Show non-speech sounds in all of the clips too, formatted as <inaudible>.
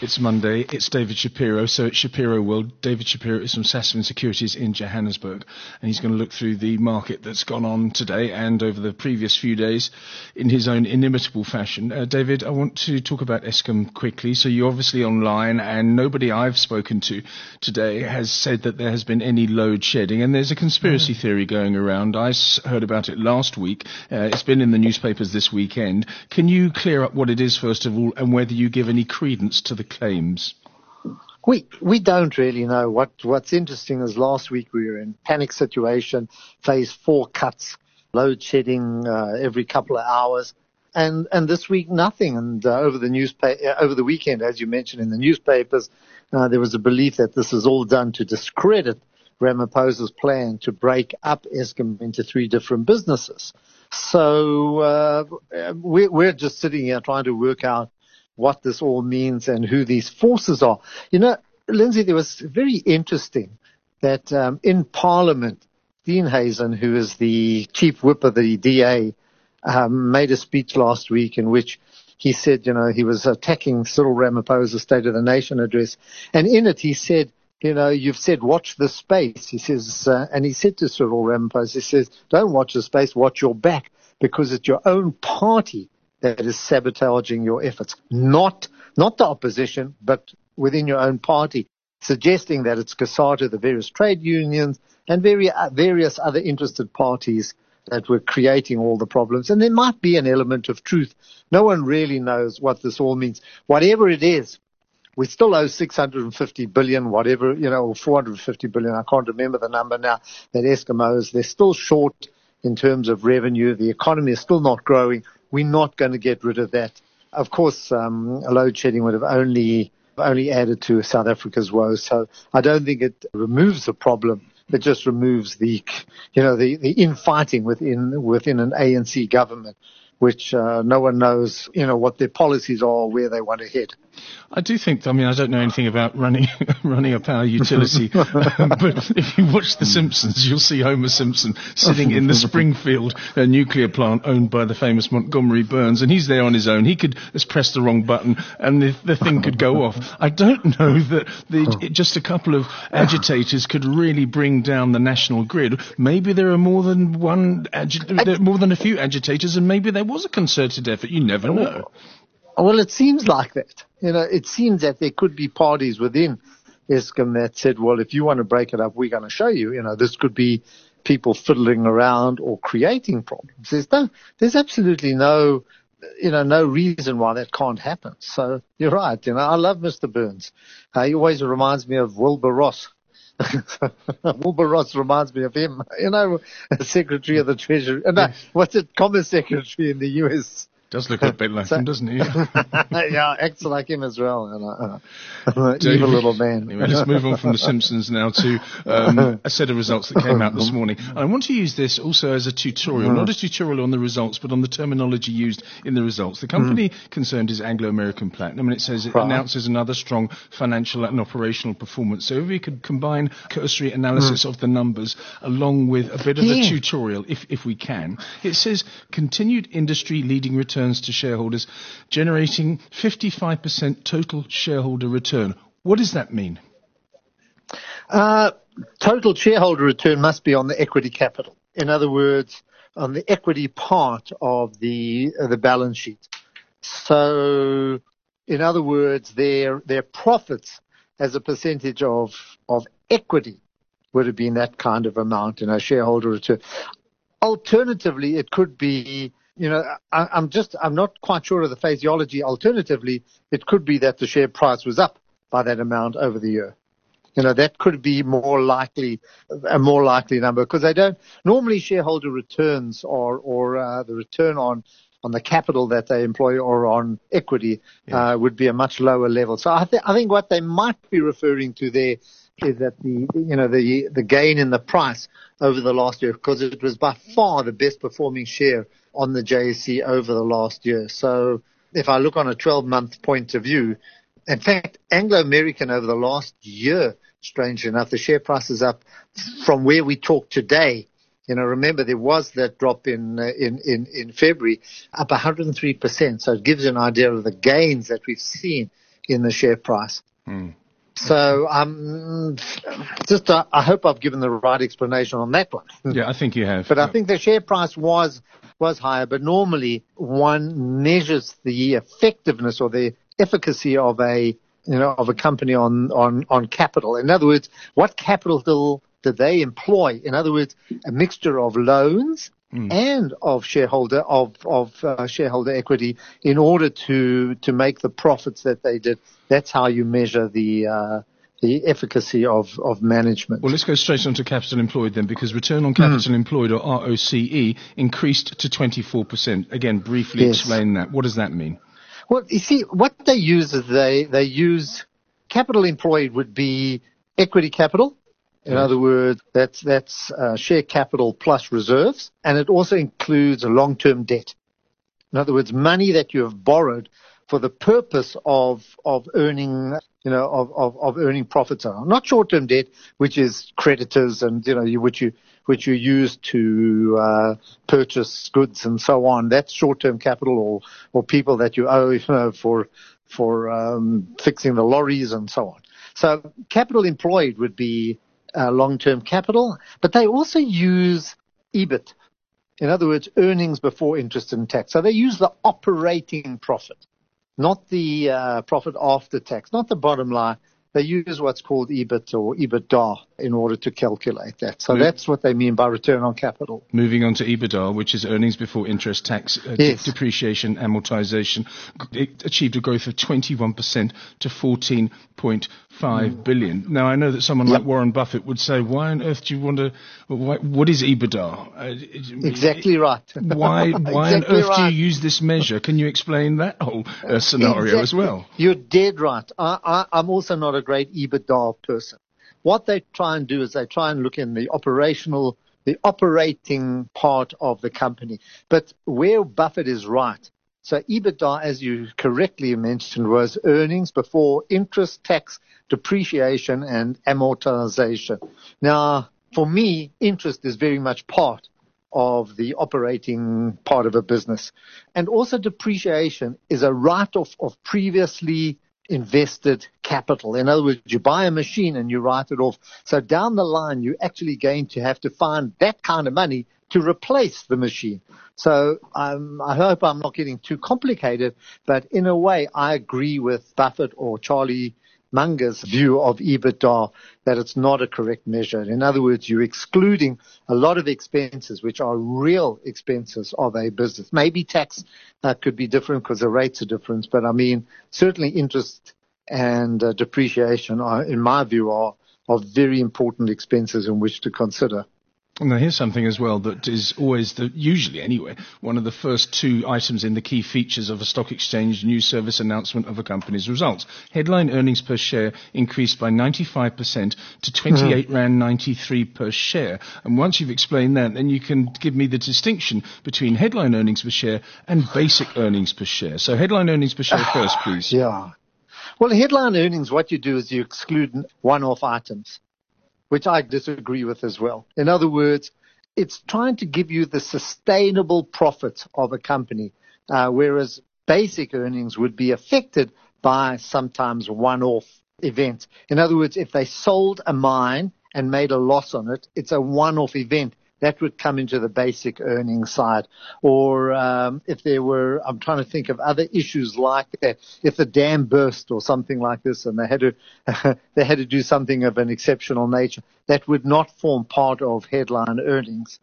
It's Monday. It's David Shapiro. So it's Shapiro World. David Shapiro is from Sasfin Securities in Johannesburg, and he's going to look through the market that's gone on today and over the previous few days in his own inimitable fashion. Uh, David, I want to talk about Eskom quickly. So you're obviously online, and nobody I've spoken to today has said that there has been any load shedding, and there's a conspiracy mm. theory going around. I heard about it last week. Uh, it's been in the newspapers this weekend. Can you clear up what it is first of all, and whether you give any credence to the claims? We we don't really know. What what's interesting is last week we were in panic situation, phase four cuts, load shedding uh, every couple of hours, and and this week nothing. And uh, over the newspaper uh, over the weekend, as you mentioned in the newspapers, uh, there was a belief that this is all done to discredit Ramaphosa's plan to break up Eskom into three different businesses. So uh, we're, we're just sitting here trying to work out what this all means and who these forces are. You know, Lindsay, there was very interesting that um, in Parliament, Steenhuisen, who is the chief whip of the DA, um, made a speech last week in which he said, you know, he was attacking Cyril Ramaphosa's State of the Nation address. And in it, he said, you know, you've said watch the space. He says, uh, and he said to Cyril Ramaphosa, he says, don't watch the space, watch your back because it's your own party that is sabotaging your efforts. Not, not the opposition, but within your own party, suggesting that it's COSATU, the various trade unions, and uh, various other interested parties that were creating all the problems. And there might be an element of truth. No one really knows what this all means. Whatever it is, we still owe 650 billion, whatever, you know, or 450 billion. I can't remember the number now that Eskimos. They're still short in terms of revenue. The economy is still not growing. We're not going to get rid of that. Of course, um, load shedding would have only only added to South Africa's woes. So I don't think it removes the problem. It just removes the, you know, the, the infighting within within an ANC government, which uh, no one knows, you know, what their policies are, or where they want to head. I do think, I mean, I don't know anything about running <laughs> running a power utility, <laughs> but if you watch The Simpsons, you'll see Homer Simpson sitting in the Springfield uh, nuclear plant owned by the famous Montgomery Burns, and he's there on his own. He could just press the wrong button, and the, the thing could go off. I don't know that the, just a couple of agitators could really bring down the national grid. Maybe there are more than one, agi- more than a few agitators, and maybe there was a concerted effort. You never know. Well, it seems like that. You know, it seems that there could be parties within Eskom that said, well, if you want to break it up, we're going to show you. You know, this could be people fiddling around or creating problems. There's no, there's absolutely no, you know, no reason why that can't happen. So you're right. You know, I love Mr. Burns. Uh, he always reminds me of Wilbur Ross. <laughs> Wilbur Ross reminds me of him. You know, <laughs> Secretary of the Treasury. Uh, no, what's it? Commerce Secretary in the U.S. Does look a bit like <laughs> so, him, doesn't he? <laughs> <laughs> yeah, acts like him as well. Uh, uh, evil little man. Anyway, let's move on from The Simpsons now to um, a set of results that came out this morning. And I want to use this also as a tutorial, not a tutorial on the results, but on the terminology used in the results. The company mm. concerned is Anglo American Platinum, and it says it right. announces another strong financial and operational performance. So if we could combine cursory analysis mm. of the numbers along with a bit of yeah. a tutorial, if, if we can, it says continued industry leading return returns to shareholders, generating 55% total shareholder return. What does that mean? Uh, total shareholder return must be on the equity capital. In other words, on the equity part of the uh, the balance sheet. So, in other words, their their profits as a percentage of of equity would have been that kind of amount in a shareholder return. Alternatively, it could be you know, I, I'm just, I'm not quite sure of the phraseology. Alternatively, it could be that the share price was up by that amount over the year. You know, that could be more likely, a more likely number because they don't, normally shareholder returns or, or, uh, the return on, on the capital that they employ or on equity, yeah. uh, would be a much lower level. So I, th- I think what they might be referring to there is that the, you know, the, the gain in the price over the last year because it was by far the best performing share on the JSE over the last year. So if I look on a 12 month point of view, in fact, Anglo American over the last year, strangely enough, the share price is up from where we talk today You know, remember there was that drop in, uh, in, in, in February up 103%. So it gives you an idea of the gains that we've seen in the share price. Mm. So, um, just uh, I hope I've given the right explanation on that one. Yeah, I think you have. But I think the share price was was higher. But normally one measures the effectiveness or the efficacy of a you know of a company on on on capital. In other words, what capital did they employ? In other words, a mixture of loans Mm. and of shareholder of of uh, shareholder equity in order to to make the profits that they did. That's how you measure the uh, the efficacy of, of management. Well, let's go straight on to capital employed then, because return on capital mm. employed or ROCE increased to 24%. Again, briefly yes. explain that. What does that mean? Well, you see, what they use is they they use capital employed would be equity capital in other words, that's, that's uh, share capital plus reserves, and it also includes long-term debt. In other words, money that you have borrowed for the purpose of, of earning, you know, of, of, of earning profits. Not short-term debt, which is creditors and, you know, you, which you, which you use to uh, purchase goods and so on. That's short-term capital or, or people that you owe, you know, for, for um, fixing the lorries and so on. So capital employed would be uh, long-term capital, but they also use EBIT. In other words, earnings before interest and tax. So they use the operating profit, not the uh, profit after tax, not the bottom line, they use what's called EBIT or EBITDA in order to calculate that. So that's what they mean by return on capital. Moving on to EBITDA, which is earnings before interest, tax, uh, yes. depreciation, amortization, it achieved a growth of 21% to 14.5 mm. billion. Now I know that someone yep. like Warren Buffett would say, "Why on earth do you want to? Why, what is EBITDA?" Uh, exactly right. <laughs> Why? <laughs> Why exactly on earth right. do you use this measure? Can you explain that whole uh, scenario exactly. as well? You're dead right. I, I, I'm also not a great EBITDA person. What they try and do is they try and look in the operational, the operating part of the company. But where Buffett is right, so EBITDA, as you correctly mentioned, was earnings before interest, tax, depreciation, and amortization. Now, for me, interest is very much part of the operating part of a business. And also depreciation is a write-off of previously invested capital. In other words, you buy a machine and you write it off. So down the line, you're actually going to have to find that kind of money to replace the machine. So um, I hope I'm not getting too complicated, but in a way, I agree with Buffett or Charlie Munger's view of EBITDA that it's not a correct measure. In other words, you're excluding a lot of expenses, which are real expenses of a business. Maybe tax uh, could be different because the rates are different, but I mean, certainly interest and uh, depreciation are, in my view, are, are very important expenses in which to consider. Now here's something as well that is always the, usually anyway, one of the first two items in the key features of a stock exchange news service announcement of a company's results. Headline earnings per share increased by 95% to 28 mm-hmm. rand 93 per share. And once you've explained that, then you can give me the distinction between headline earnings per share and basic earnings per share. So headline earnings per share first, please. <laughs> Yeah. Well, headline earnings, what you do is you exclude one-off items which I disagree with as well. In other words, it's trying to give you the sustainable profit of a company, uh, whereas basic earnings would be affected by sometimes one-off events. In other words, if they sold a mine and made a loss on it, it's a one-off event that would come into the basic earnings side. Or um, if there were, I'm trying to think of other issues like that. If the dam burst or something like this, and they had to <laughs> they had to do something of an exceptional nature, that would not form part of headline earnings.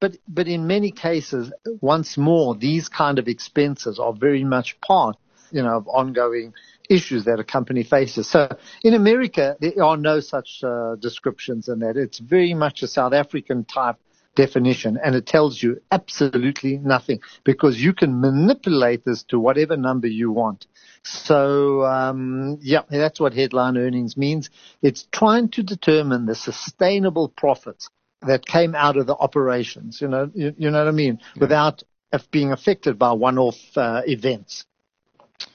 But but in many cases, once more, these kind of expenses are very much part, you know, of ongoing issues that a company faces. So in America, there are no such uh, descriptions in that. It's very much a South African type definition and it tells you absolutely nothing because you can manipulate this to whatever number you want. So, um, yeah, that's what headline earnings means. It's trying to determine the sustainable profits that came out of the operations, you know, you, you know what I mean, yeah. without being affected by one-off uh, events.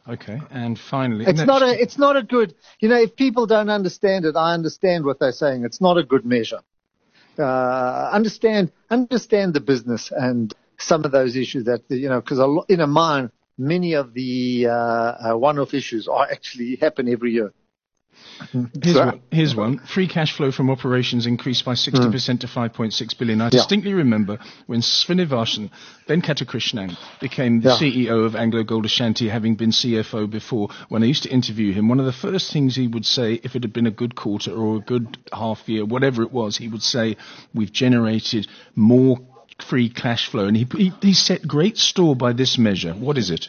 Okay, and finally, it's not a it's not a good. You know, if people don't understand it, I understand what they're saying. It's not a good measure. Uh, understand understand the business and some of those issues that you know because in a mine many of the uh, uh, one-off issues are actually happen every year. <laughs> Here's, so, one, here's one. Free cash flow from operations increased by 60% mm. to 5.6 billion. I distinctly yeah. remember when Srinivasan, then Venkatakrishnan, became the yeah. CEO of Anglo Gold Ashanti, having been CFO before. When I used to interview him, one of the first things he would say, if it had been a good quarter or a good half year, whatever it was, he would say, we've generated more free cash flow. And he, he, he set great store by this measure. What is it?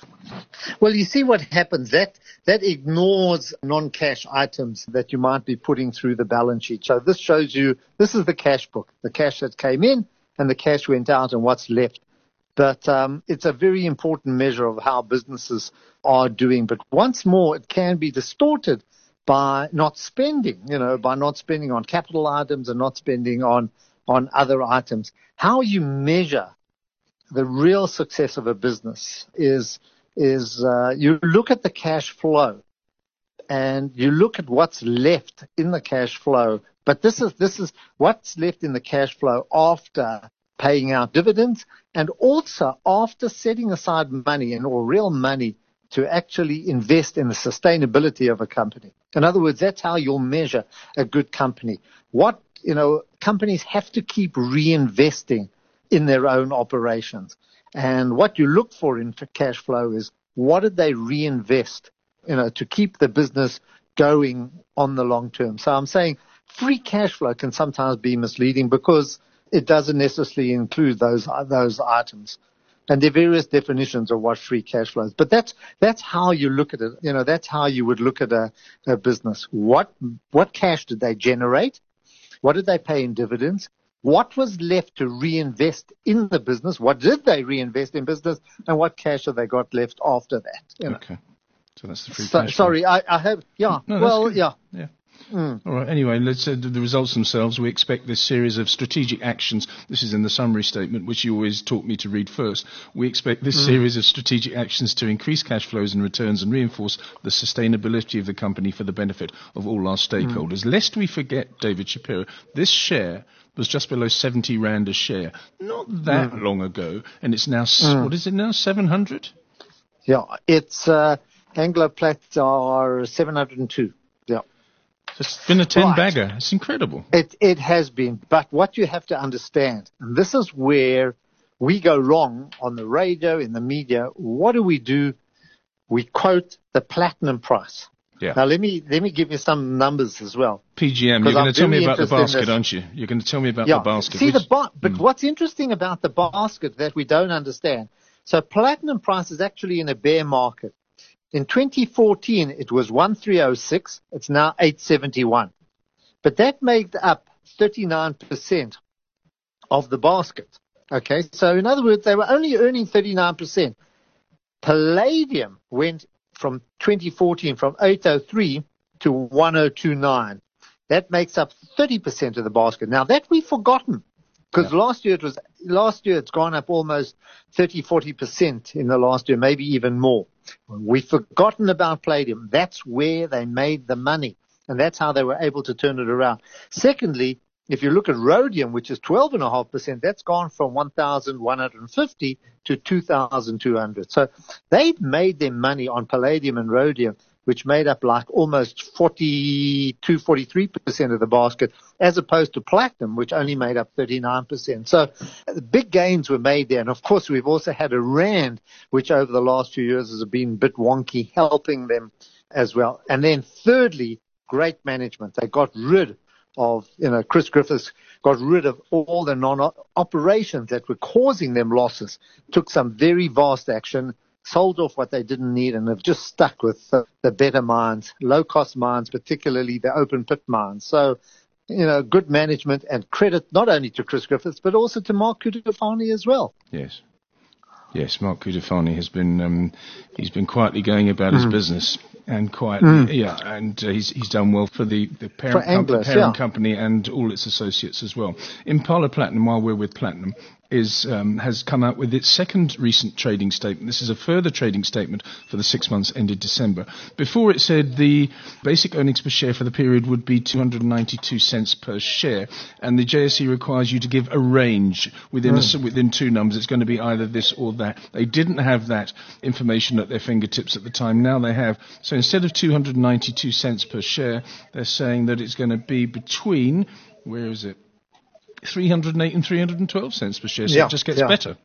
Well, you see what happens. That that ignores non-cash items that you might be putting through the balance sheet. So this shows you this is the cash book, the cash that came in and the cash went out and what's left. But um, it's a very important measure of how businesses are doing. But once more, it can be distorted by not spending, you know, by not spending on capital items and not spending on on other items. How you measure the real success of a business is is uh, you look at the cash flow and you look at what's left in the cash flow. But this is this is what's left in the cash flow after paying out dividends and also after setting aside money and or real money to actually invest in the sustainability of a company. In other words, that's how you'll measure a good company. What you know, companies have to keep reinvesting in their own operations. And what you look for in cash flow is what did they reinvest, you know, to keep the business going on the long term. So I'm saying free cash flow can sometimes be misleading because it doesn't necessarily include those those items. And there are various definitions of what free cash flow is. But that's that's how you look at it. You know, that's how you would look at a, a business. What what cash did they generate? What did they pay in dividends? What was left to reinvest in the business? What did they reinvest in business? And what cash have they got left after that? You know? Okay. So that's the free so, cash. Sorry, I, I, have, yeah. No, well, yeah. Yeah. Mm. All right. Anyway, let's uh, the results themselves. We expect this series of strategic actions. This is in the summary statement, which you always taught me to read first. We expect this mm. series of strategic actions to increase cash flows and returns and reinforce the sustainability of the company for the benefit of all our stakeholders. Mm. Lest we forget, David Shapiro, this share was just below 70 rand a share not that mm. long ago, and it's now mm. what is it now 700? Yeah, it's uh, Anglo are 702. Yeah. It's been a 10 right. bagger. It's incredible. It, it has been. But what you have to understand, and this is where we go wrong on the radio, in the media, what do we do? We quote the platinum price. Yeah. Now let me let me give you some numbers as well. PGM. You're going to tell me about the basket, aren't you? You're going to tell me about yeah. the basket. See which, the ba- but mm. what's interesting about the basket that we don't understand? So platinum price is actually in a bear market. In 2014, it was 1306. It's now 871. But that made up 39% of the basket. Okay. So in other words, they were only earning 39%. Palladium went from 2014 from 803 to 1029. That makes up 30% of the basket. Now that we've forgotten because yeah. last year it was, last year it's gone up almost 30, 40% in the last year, maybe even more. We've forgotten about palladium. That's where they made the money and that's how they were able to turn it around. Secondly, if you look at rhodium, which is 12.5%, that's gone from 1,150 to 2,200. So they've made their money on palladium and rhodium, which made up like almost 42, 43% of the basket, as opposed to platinum, which only made up 39%. So the big gains were made there. And of course, we've also had a rand, which over the last few years has been a bit wonky, helping them as well. And then thirdly, great management. They got rid of, you know, Chris Griffiths got rid of all the non-operations that were causing them losses, took some very vast action, sold off what they didn't need and have just stuck with the, the better mines, low cost mines, particularly the open pit mines. So, you know, good management and credit not only to Chris Griffiths, but also to Mark Cutifani as well. Yes. Yes, Mark Cutifani has been um, he's been quietly going about mm. his business and quietly, mm. yeah, and uh, he's he's done well for the the parent, Anglo's, parent yeah. company and all its associates as well. Impala Platinum, while we're with Platinum, is um, has come out with its second recent trading statement. This is a further trading statement for the six months ended December. Before it said the basic earnings per share for the period would be 292 cents per share, and the JSE requires you to give a range within a, within two numbers. It's going to be either this or that. They didn't have that information at their fingertips at the time. Now they have. So instead of 292 cents per share, they're saying that it's going to be between where is it? 308 and 312 cents per share. So Yeah, it just gets yeah. better.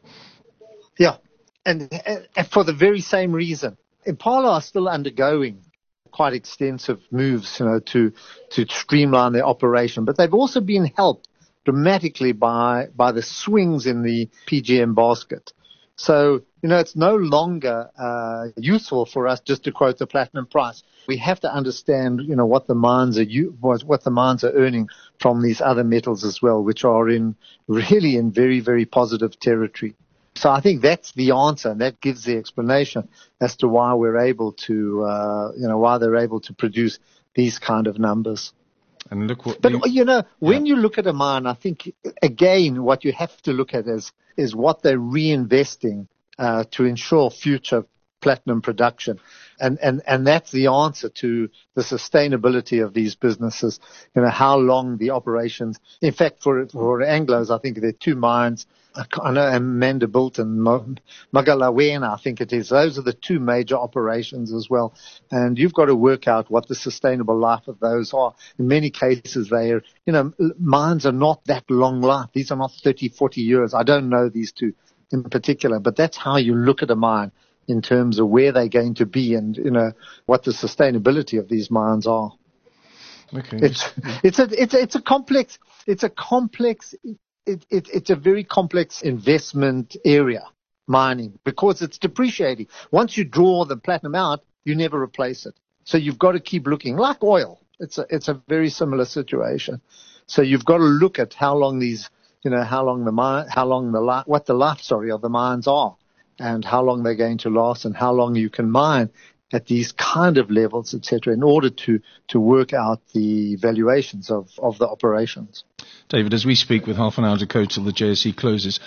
Yeah, and, and for the very same reason, Impala are still undergoing quite extensive moves, you know, to to streamline their operation, but they've also been helped dramatically by by the swings in the PGM basket. So you know, it's no longer uh, useful for us just to quote the platinum price. We have to understand, you know, what the mines are what, what the mines are earning from these other metals as well, which are in really in very very positive territory. So I think that's the answer, and that gives the explanation as to why we're able to, uh, you know, why they're able to produce these kind of numbers. And look what. But the- you know, when you look at a mine, I think again, what you have to look at is is what they're reinvesting uh, to ensure future platinum production, and and and that's the answer to the sustainability of these businesses. You know, how long the operations. In fact, for for Anglo's, I think there are two mines. I know Amanda Mo- Mogalakwena, I think it is. Those are the two major operations as well. And you've got to work out what the sustainable life of those are. In many cases, they are, you know, mines are not that long life. These are not 30, 40 years. I don't know these two in particular, but that's how you look at a mine in terms of where they're going to be and, you know, what the sustainability of these mines are. okay. It's it's a it's a, it's a complex it's a complex it, it, it's a very complex investment area mining because it's depreciating. Once you draw the platinum out, you never replace it. So you've got to keep looking like oil. It's a it's a very similar situation. So you've got to look at how long these you know how long the mine how long the li- what the life sorry of the mines are and how long they're going to last and how long you can mine at these kind of levels, etc., in order to, to work out the valuations of, of the operations. David, as we speak with half an hour to go till the JSE closes,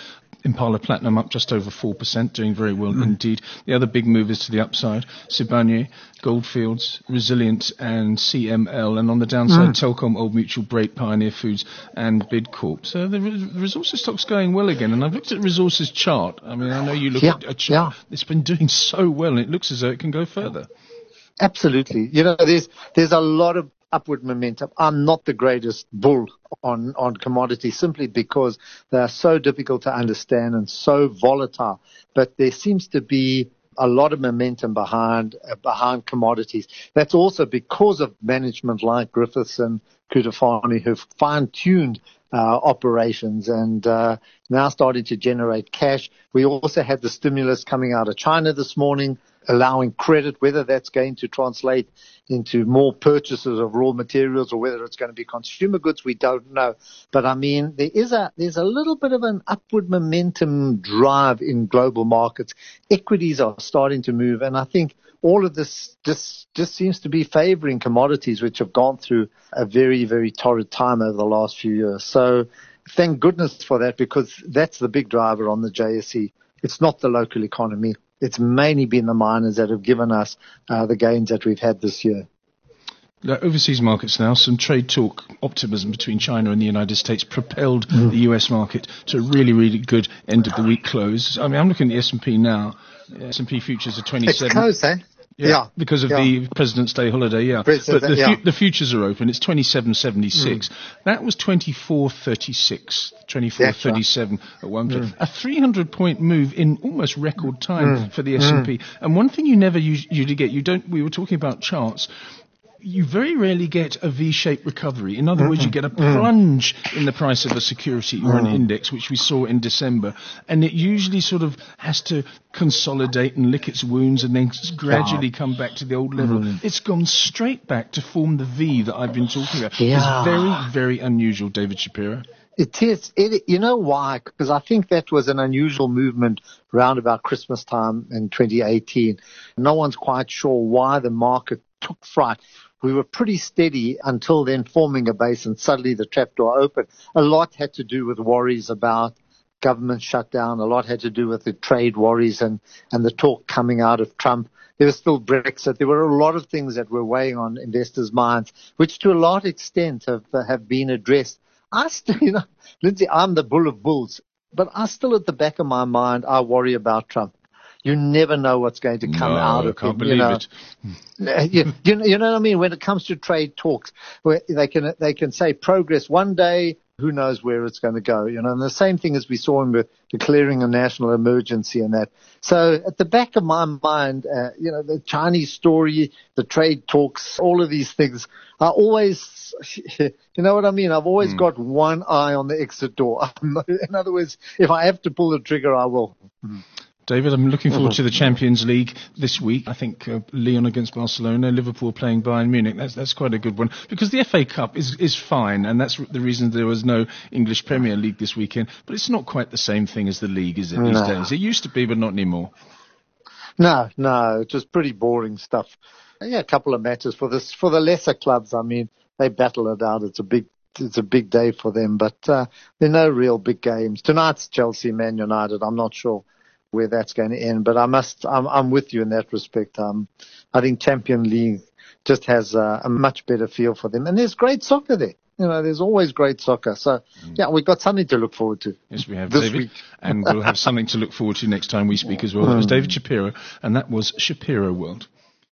Impala Platinum up just over 4%, doing very well Hmm. indeed. The other big movers to the upside, Sibanye, Gold Fields, Resilience and CML. And on the downside, Hmm. Telkom, Old Mutual, Brait, Pioneer Foods and Bidcorp. So the re- resources stock's going well again. And I've looked at the resources chart. I mean, I know you look Yeah, at a chart. yeah. It's been doing so well and it looks as though it can go further. Absolutely. You know, there's there's a lot of upward momentum. I'm not the greatest bull on on commodities simply because they are so difficult to understand and so volatile. But there seems to be a lot of momentum behind uh, behind commodities. That's also because of management like Griffiths and Cutifani who've fine-tuned uh, operations and uh, now starting to generate cash. We also had the stimulus coming out of China this morning, allowing credit, whether that's going to translate into more purchases of raw materials or whether it's going to be consumer goods, we don't know. But I mean, there is a there's a little bit of an upward momentum drive in global markets. Equities are starting to move, and I think all of this just just seems to be favoring commodities, which have gone through a very very torrid time over the last few years. So thank goodness for that because that's the big driver on the JSE. It's not the local economy. It's mainly been the miners that have given us uh, the gains that we've had this year. The overseas markets now, some trade talk optimism between China and the United States propelled Mm. the US market to a really, really good end of the week close. I mean, I'm looking at the S&P now. S&P futures are 27. eh? Because of yeah. the President's Day holiday, yeah. But the, yeah. Mm. the futures are open. It's 27.76. That was 24.36, 24.37 at one Mm. point. A 300 point move in almost record time for the S&P. And one thing you never us- usually get, you don't, we were talking about charts, you very rarely get a V-shaped recovery. In other words, you get a mm. plunge in the price of a security or an mm. index, which we saw in December, and it usually sort of has to consolidate and lick its wounds and then ah. gradually come back to the old level. Mm. It's gone straight back to form the V that I've been talking about. Yeah. It's very, very unusual, David Shapiro. It is. It, you know why? Because I think that was an unusual movement round about Christmas time in 2018. No one's quite sure why the market took fright. We were pretty steady until then forming a base and suddenly the trapdoor opened. A lot had to do with worries about government shutdown. A lot had to do with the trade worries and, and the talk coming out of Trump. There was still Brexit. There were a lot of things that were weighing on investors' minds, which to a large extent have, have been addressed. I still, <laughs> you know, Lindsay, I'm the bull of bulls, but I still at the back of my mind, I worry about Trump. You never know what's going to come no, out of I can't him, believe you know. it. <laughs> you, you, know, you know what I mean? When it comes to trade talks, where they can they can say progress one day, who knows where it's going to go? You know, and the same thing as we saw in declaring a national emergency and that. So at the back of my mind, uh, you know, the Chinese story, the trade talks, all of these things are always, <laughs> you know what I mean? I've always Mm. got one eye on the exit door. <laughs> in other words, if I have to pull the trigger, I will. David, I'm looking Mm-hmm. forward to the Champions League this week. I think uh, Lyon against Barcelona, Liverpool playing Bayern Munich. That's that's quite a good one because the FA Cup is is fine, and that's the reason there was no English Premier League this weekend. But it's not quite the same thing as the league, is it? These No. days, it used to be, but not anymore. No, no, it's just pretty boring stuff. Yeah, a couple of matches for this for the lesser clubs. I mean, they battle it out. It's a big it's a big day for them, but uh, there are no real big games. Tonight's Chelsea Man United. I'm not sure where that's going to end, but I must I'm I'm with you in that respect. Um, I think Champion League just has a, a much better feel for them, and there's great soccer there. You know, there's always great soccer. So yeah, we've got something to look forward to. Yes, we have This David, week. and we'll have something to look forward to next time we speak as well. That was David Shapiro, and that was Shapiro World.